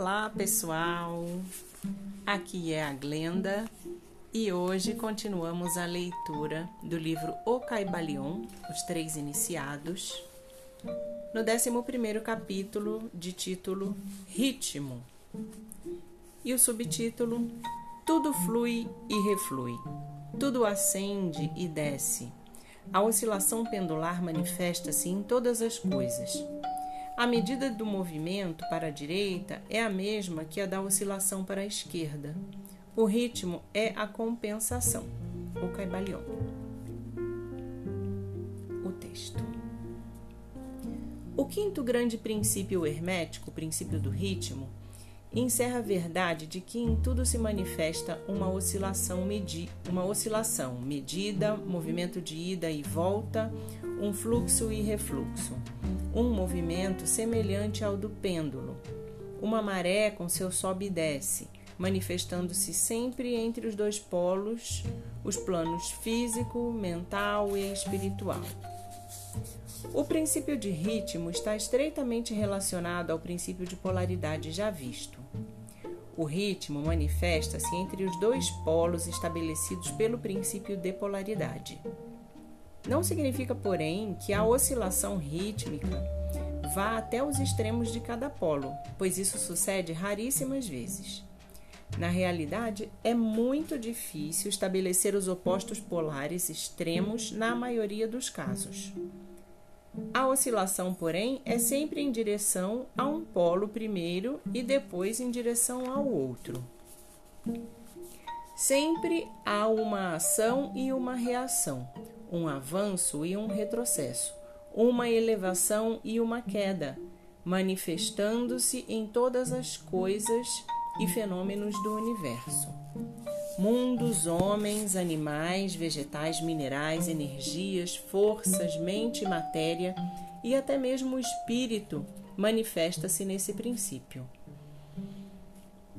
Olá, pessoal! Aqui é a Glenda e hoje continuamos a leitura do livro O Caibalion, Os Três Iniciados, no 11 capítulo, de título Ritmo, e o subtítulo Tudo flui e reflui, tudo acende e desce. A oscilação pendular manifesta-se em todas as coisas a medida do movimento para a direita é a mesma que a da oscilação para a esquerda. O ritmo é a compensação, o caibalion. O texto. O quinto grande princípio hermético, o princípio do ritmo, encerra a verdade de que em tudo se manifesta uma oscilação, medi uma oscilação medida, movimento de ida e volta, um fluxo e refluxo um movimento semelhante ao do pêndulo, uma maré com seu sobe e desce, manifestando-se sempre entre os dois polos, os planos físico, mental e espiritual. O princípio de ritmo está estreitamente relacionado ao princípio de polaridade já visto. O ritmo manifesta-se entre os dois polos estabelecidos pelo princípio de polaridade. Não significa, porém, que a oscilação rítmica vá até os extremos de cada polo, pois isso sucede raríssimas vezes. Na realidade, é muito difícil estabelecer os opostos polares extremos na maioria dos casos. A oscilação, porém, é sempre em direção a um polo primeiro e depois em direção ao outro. Sempre há uma ação e uma reação, um avanço e um retrocesso, uma elevação e uma queda, manifestando-se em todas as coisas e fenômenos do universo. Mundos, homens, animais, vegetais, minerais, energias, forças, mente e matéria e até mesmo o espírito manifesta-se nesse princípio.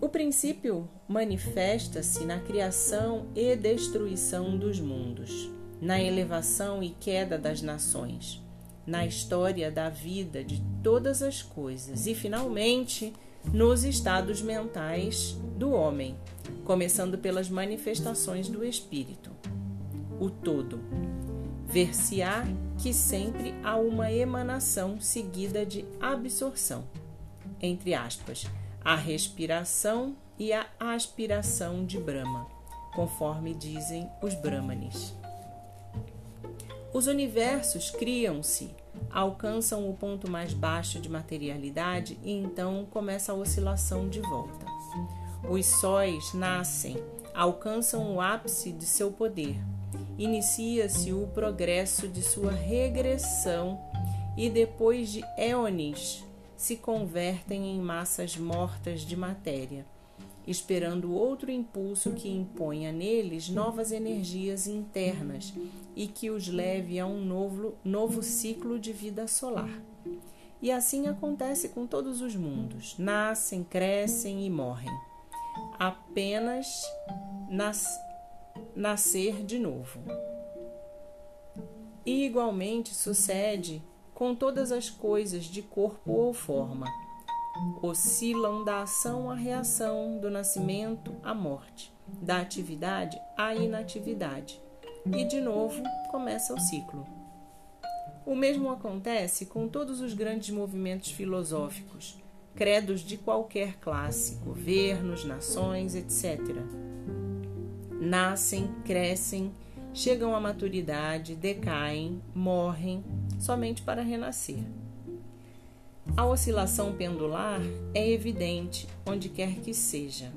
O princípio manifesta-se na criação e destruição dos mundos na elevação e queda das nações, na história da vida de todas as coisas e, finalmente, nos estados mentais do homem, começando pelas manifestações do espírito. O todo. Ver-se-á que sempre há uma emanação seguida de absorção, entre aspas, a respiração e a aspiração de Brahma, conforme dizem os Brahmanes. Os universos criam-se, alcançam o ponto mais baixo de materialidade e então começa a oscilação de volta. Os sóis nascem, alcançam o ápice de seu poder. Inicia-se o progresso de sua regressão e depois de éones se convertem em massas mortas de matéria esperando outro impulso que imponha neles novas energias internas e que os leve a um novo, novo ciclo de vida solar. E assim acontece com todos os mundos: nascem, crescem e morrem. Apenas nas, nascer de novo. E igualmente sucede com todas as coisas de corpo ou forma oscilam da ação à reação, do nascimento à morte, da atividade à inatividade. E de novo começa o ciclo. O mesmo acontece com todos os grandes movimentos filosóficos, credos de qualquer classe, governos, nações, etc. Nascem, crescem, chegam à maturidade, decaem, morrem, somente para renascer. A oscilação pendular é evidente onde quer que seja.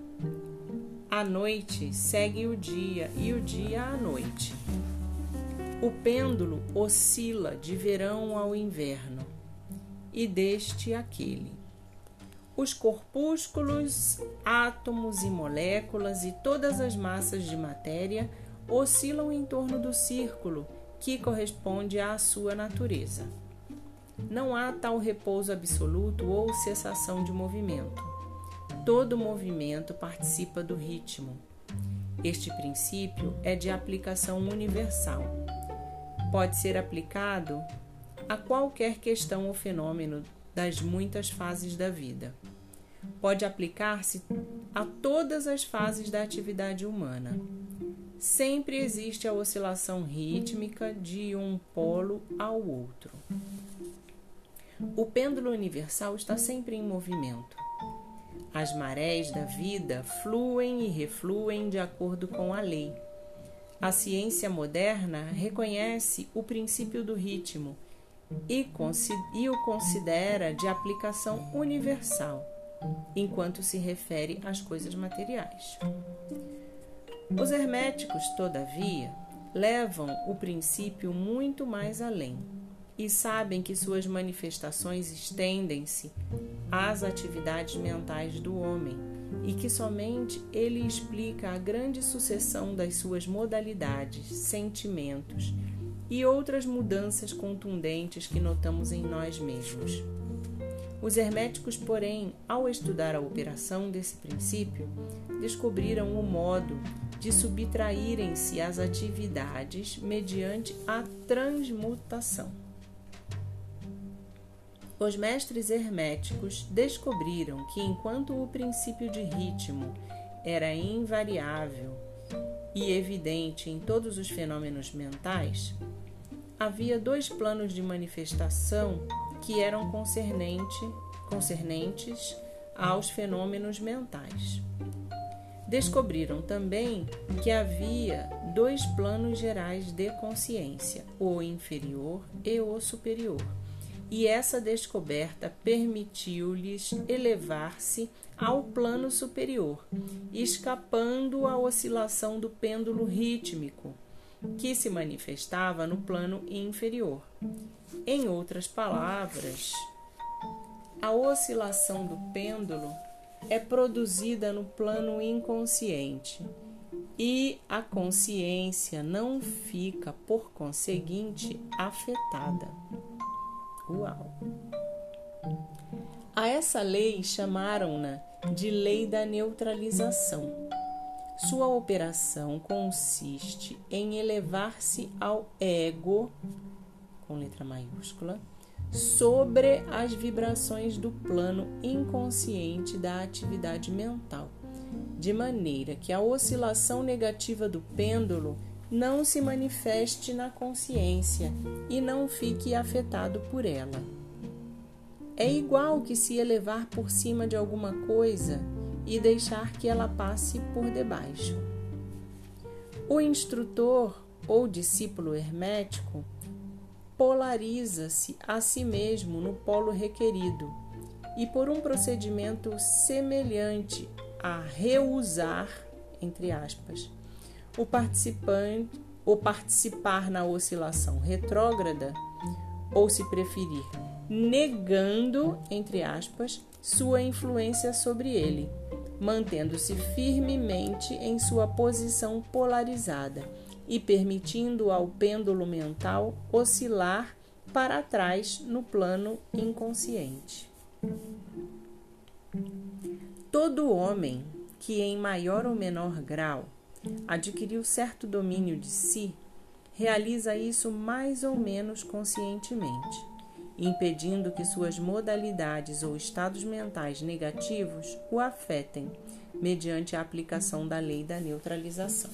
A noite segue o dia e o dia a noite. O pêndulo oscila de verão ao inverno e deste aquele. Os corpúsculos, átomos e moléculas e todas as massas de matéria oscilam em torno do círculo que corresponde à sua natureza. Não há tal repouso absoluto ou cessação de movimento. Todo movimento participa do ritmo. Este princípio é de aplicação universal. Pode ser aplicado a qualquer questão ou fenômeno das muitas fases da vida. pode aplicar-se a todas as fases da atividade humana. Sempre existe a oscilação rítmica de um polo ao outro. O pêndulo universal está sempre em movimento. As marés da vida fluem e refluem de acordo com a lei. A ciência moderna reconhece o princípio do ritmo e, e o considera de aplicação universal, enquanto se refere às coisas materiais. Os herméticos, todavia, levam o princípio muito mais além e sabem que suas manifestações estendem-se às atividades mentais do homem e que somente ele explica a grande sucessão das suas modalidades, sentimentos e outras mudanças contundentes que notamos em nós mesmos. Os herméticos, porém, ao estudar a operação desse princípio, descobriram o modo de subtraírem-se às atividades mediante a transmutação. Os mestres herméticos descobriram que, enquanto o princípio de ritmo era invariável e evidente em todos os fenômenos mentais, havia dois planos de manifestação que eram concernente, concernentes aos fenômenos mentais. Descobriram também que havia dois planos gerais de consciência, o inferior e o superior e essa descoberta permitiu-lhes elevar-se ao plano superior, escapando à oscilação do pêndulo rítmico, que se manifestava no plano inferior. Em outras palavras, a oscilação do pêndulo é produzida no plano inconsciente e a consciência não fica, por conseguinte, afetada. Uau! A essa lei chamaram-na de Lei da Neutralização. Sua operação consiste em elevar-se ao ego, com letra maiúscula, sobre as vibrações do plano inconsciente da atividade mental, de maneira que a oscilação negativa do pêndulo não se manifeste na consciência e não fique afetado por ela. É igual que se elevar por cima de alguma coisa e deixar que ela passe por debaixo. O instrutor ou discípulo hermético polariza-se a si mesmo no polo requerido e, por um procedimento semelhante a reusar, entre aspas, o participante ou participar na oscilação retrógrada, ou se preferir, negando, entre aspas, sua influência sobre ele, mantendo-se firmemente em sua posição polarizada e permitindo ao pêndulo mental oscilar para trás no plano inconsciente. Todo homem que, em maior ou menor grau, adquiriu certo domínio de si, realiza isso mais ou menos conscientemente, impedindo que suas modalidades ou estados mentais negativos o afetem, mediante a aplicação da lei da neutralização.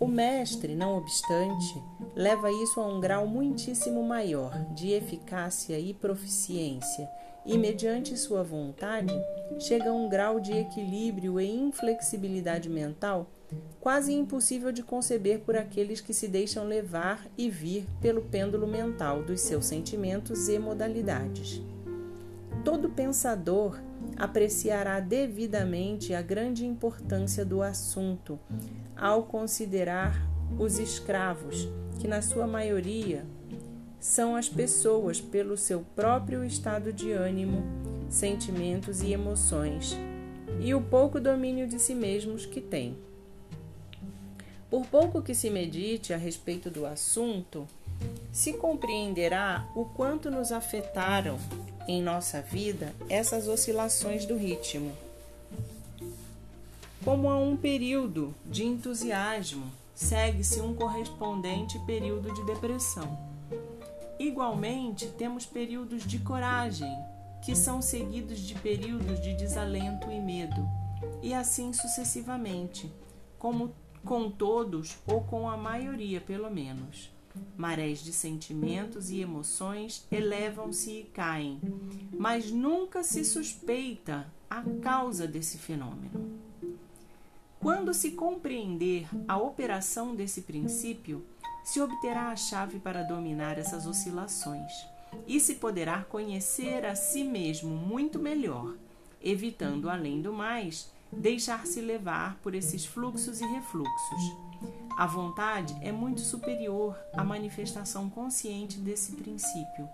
O mestre, não obstante, leva isso a um grau muitíssimo maior de eficácia e proficiência e, mediante sua vontade, chega a um grau de equilíbrio e inflexibilidade mental quase impossível de conceber por aqueles que se deixam levar e vir pelo pêndulo mental dos seus sentimentos e modalidades. Todo pensador apreciará devidamente a grande importância do assunto ao considerar os escravos, que na sua maioria são as pessoas pelo seu próprio estado de ânimo, sentimentos e emoções, e o pouco domínio de si mesmos que têm. Por pouco que se medite a respeito do assunto, se compreenderá o quanto nos afetaram em nossa vida essas oscilações do ritmo. Como a um período de entusiasmo, segue-se um correspondente período de depressão. Igualmente, temos períodos de coragem que são seguidos de períodos de desalento e medo, e assim sucessivamente, como com todos ou com a maioria, pelo menos. Marés de sentimentos e emoções elevam-se e caem, mas nunca se suspeita a causa desse fenômeno. Quando se compreender a operação desse princípio, se obterá a chave para dominar essas oscilações e se poderá conhecer a si mesmo muito melhor, evitando, além do mais, deixar-se levar por esses fluxos e refluxos. A vontade é muito superior à manifestação consciente desse princípio,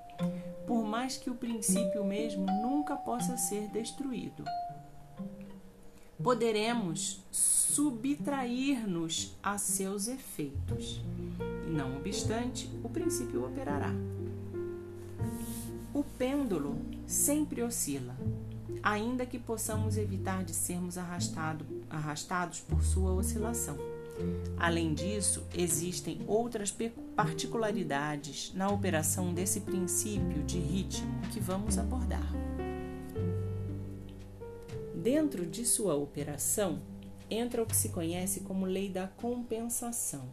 por mais que o princípio mesmo nunca possa ser destruído. Poderemos subtrair-nos a seus efeitos, não obstante, o princípio operará. O pêndulo sempre oscila, ainda que possamos evitar de sermos arrastado, arrastados por sua oscilação. Além disso, existem outras particularidades na operação desse princípio de ritmo que vamos abordar. Dentro de sua operação, entra o que se conhece como lei da compensação.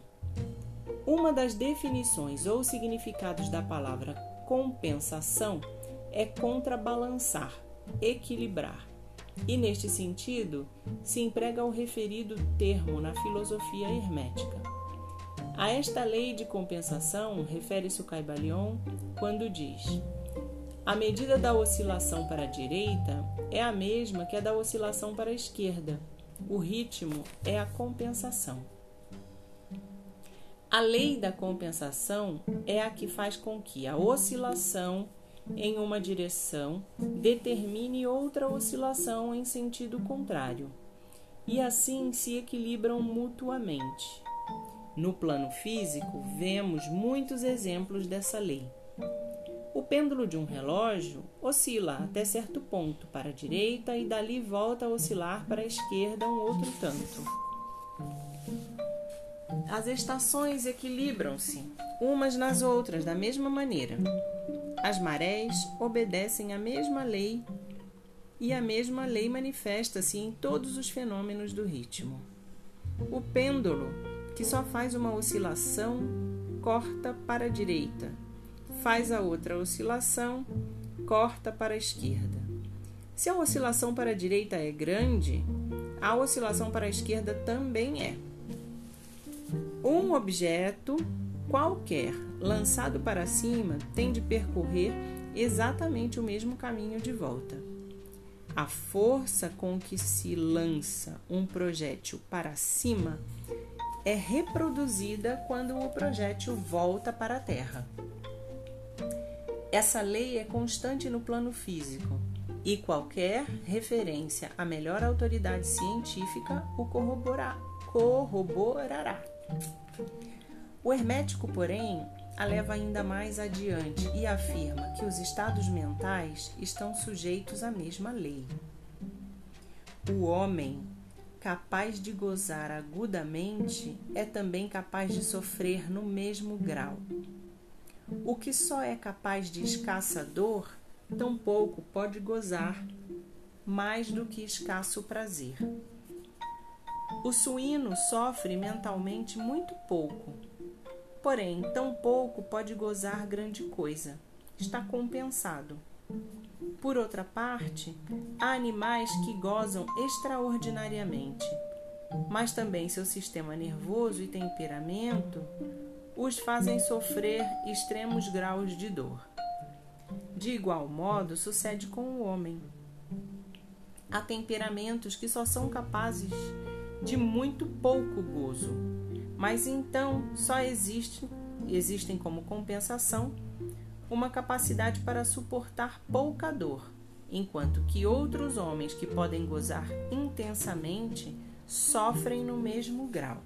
Uma das definições ou significados da palavra compensação é contrabalançar, equilibrar. E neste sentido, se emprega o referido termo na filosofia hermética. A esta lei de compensação refere-se o Caibalion quando diz: a medida da oscilação para a direita é a mesma que a da oscilação para a esquerda. O ritmo é a compensação. A lei da compensação é a que faz com que a oscilação em uma direção determine outra oscilação em sentido contrário, e assim se equilibram mutuamente. No plano físico, vemos muitos exemplos dessa lei. O pêndulo de um relógio oscila até certo ponto para a direita e dali volta a oscilar para a esquerda um outro tanto. As estações equilibram-se umas nas outras da mesma maneira. As marés obedecem à mesma lei e a mesma lei manifesta-se em todos os fenômenos do ritmo. O pêndulo, que só faz uma oscilação, corta para a direita, faz a outra oscilação, corta para a esquerda. Se a oscilação para a direita é grande, a oscilação para a esquerda também é. Um objeto qualquer lançado para cima tem de percorrer exatamente o mesmo caminho de volta. A força com que se lança um projétil para cima é reproduzida quando o projétil volta para a Terra. Essa lei é constante no plano físico e qualquer referência à melhor autoridade científica o corroborará. O hermético, porém, a leva ainda mais adiante e afirma que os estados mentais estão sujeitos à mesma lei. O homem, capaz de gozar agudamente, é também capaz de sofrer no mesmo grau. O que só é capaz de escassa dor, tampouco pode gozar mais do que escasso prazer. O suíno sofre mentalmente muito pouco Porém, tão pouco pode gozar grande coisa. Está compensado. Por outra parte, há animais que gozam extraordinariamente, mas também seu sistema nervoso e temperamento os fazem sofrer extremos graus de dor. De igual modo, sucede com o homem. Há temperamentos que só são capazes de muito pouco gozo mas então só existe, existem como compensação uma capacidade para suportar pouca dor, enquanto que outros homens que podem gozar intensamente sofrem no mesmo grau.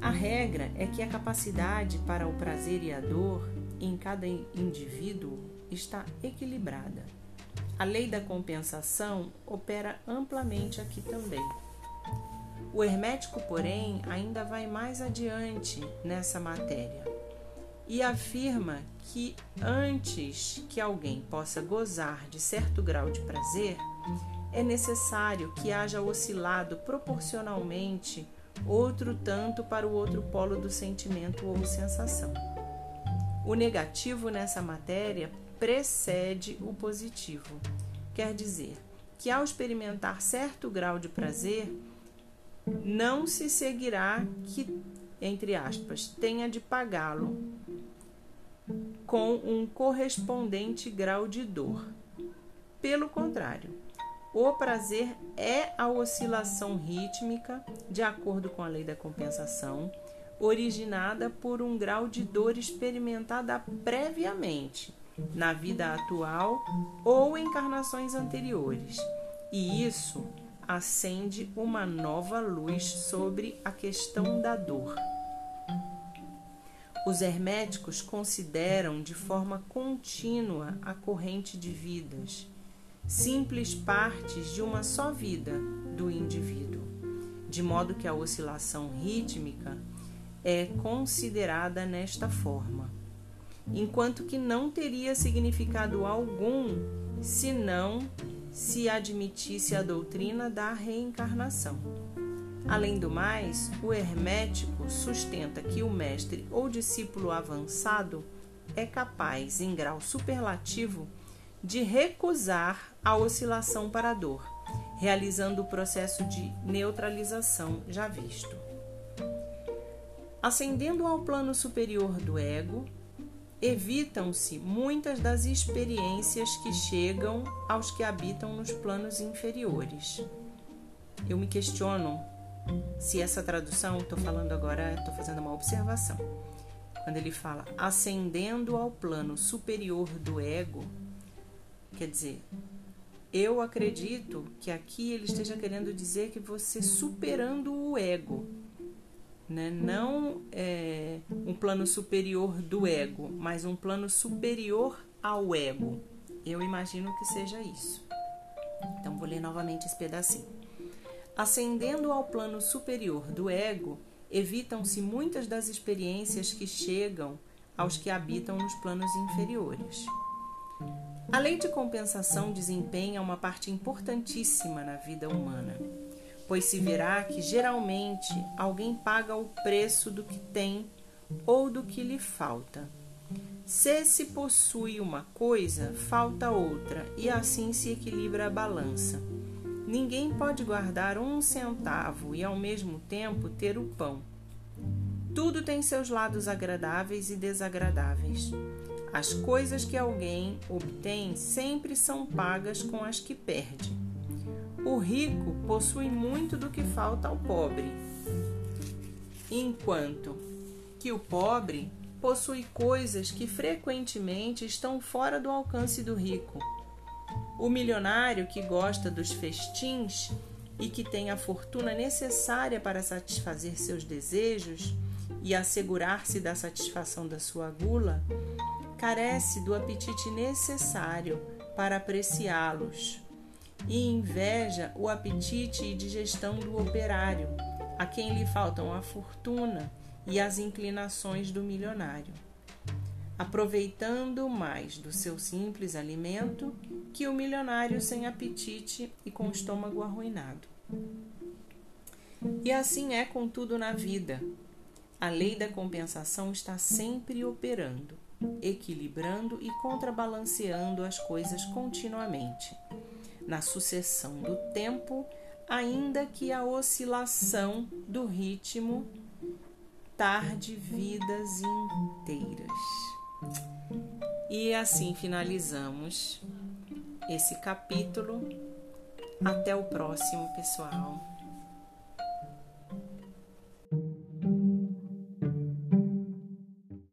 A regra é que a capacidade para o prazer e a dor em cada indivíduo está equilibrada. A lei da compensação opera amplamente aqui também. O hermético, porém, ainda vai mais adiante nessa matéria. e afirma que antes que alguém possa gozar de certo grau de prazer, é necessário que haja oscilado proporcionalmente outro tanto para o outro polo do sentimento ou sensação. O negativo nessa matéria precede o positivo. Quer dizer que ao experimentar certo grau de prazer, não se seguirá que, entre aspas, tenha de pagá-lo com um correspondente grau de dor. Pelo contrário, o prazer é a oscilação rítmica, de acordo com a lei da compensação, originada por um grau de dor experimentada previamente na vida atual ou encarnações anteriores. E isso acende uma nova luz sobre a questão da dor. Os herméticos consideram de forma contínua a corrente de vidas, simples partes de uma só vida do indivíduo, de modo que a oscilação rítmica é considerada nesta forma, enquanto que não teria significado algum se não se admitisse a doutrina da reencarnação. Além do mais, o hermético sustenta que o mestre ou discípulo avançado é capaz, em grau superlativo, de recusar a oscilação para a dor, realizando o processo de neutralização já visto. Ascendendo ao plano superior do ego, evitam-se muitas das experiências que chegam aos que habitam nos planos inferiores. Eu me questiono se essa tradução, estou falando agora, estou fazendo uma observação. Quando ele fala ascendendo ao plano superior do ego, quer dizer, eu acredito que aqui ele esteja querendo dizer que você superando o ego, né? não é, um plano superior do ego, mas um plano superior ao ego. Eu imagino que seja isso. Então vou ler novamente esse pedacinho. Ascendendo ao plano superior do ego, evitam-se muitas das experiências que chegam aos que habitam nos planos inferiores. A lei de compensação desempenha uma parte importantíssima na vida humana, pois se verá que geralmente alguém paga o preço do que tem ou do que lhe falta. Se se possui uma coisa, falta outra, e assim se equilibra a balança. Ninguém pode guardar um centavo e ao mesmo tempo ter o pão. Tudo tem seus lados agradáveis e desagradáveis. As coisas que alguém obtém sempre são pagas com as que perde. O rico possui muito do que falta ao pobre, enquanto que o pobre possui coisas que frequentemente estão fora do alcance do rico. O milionário que gosta dos festins e que tem a fortuna necessária para satisfazer seus desejos e assegurar-se da satisfação da sua gula, carece do apetite necessário para apreciá-los e inveja o apetite e digestão do operário, a quem lhe faltam a fortuna e as inclinações do milionário aproveitando mais do seu simples alimento que o milionário sem apetite e com o estômago arruinado. E assim é com tudo na vida. A lei da compensação está sempre operando, equilibrando e contrabalanceando as coisas continuamente, na sucessão do tempo, ainda que a oscilação do ritmo tarde vidas inteiras. E assim finalizamos esse capítulo. Até o próximo, pessoal.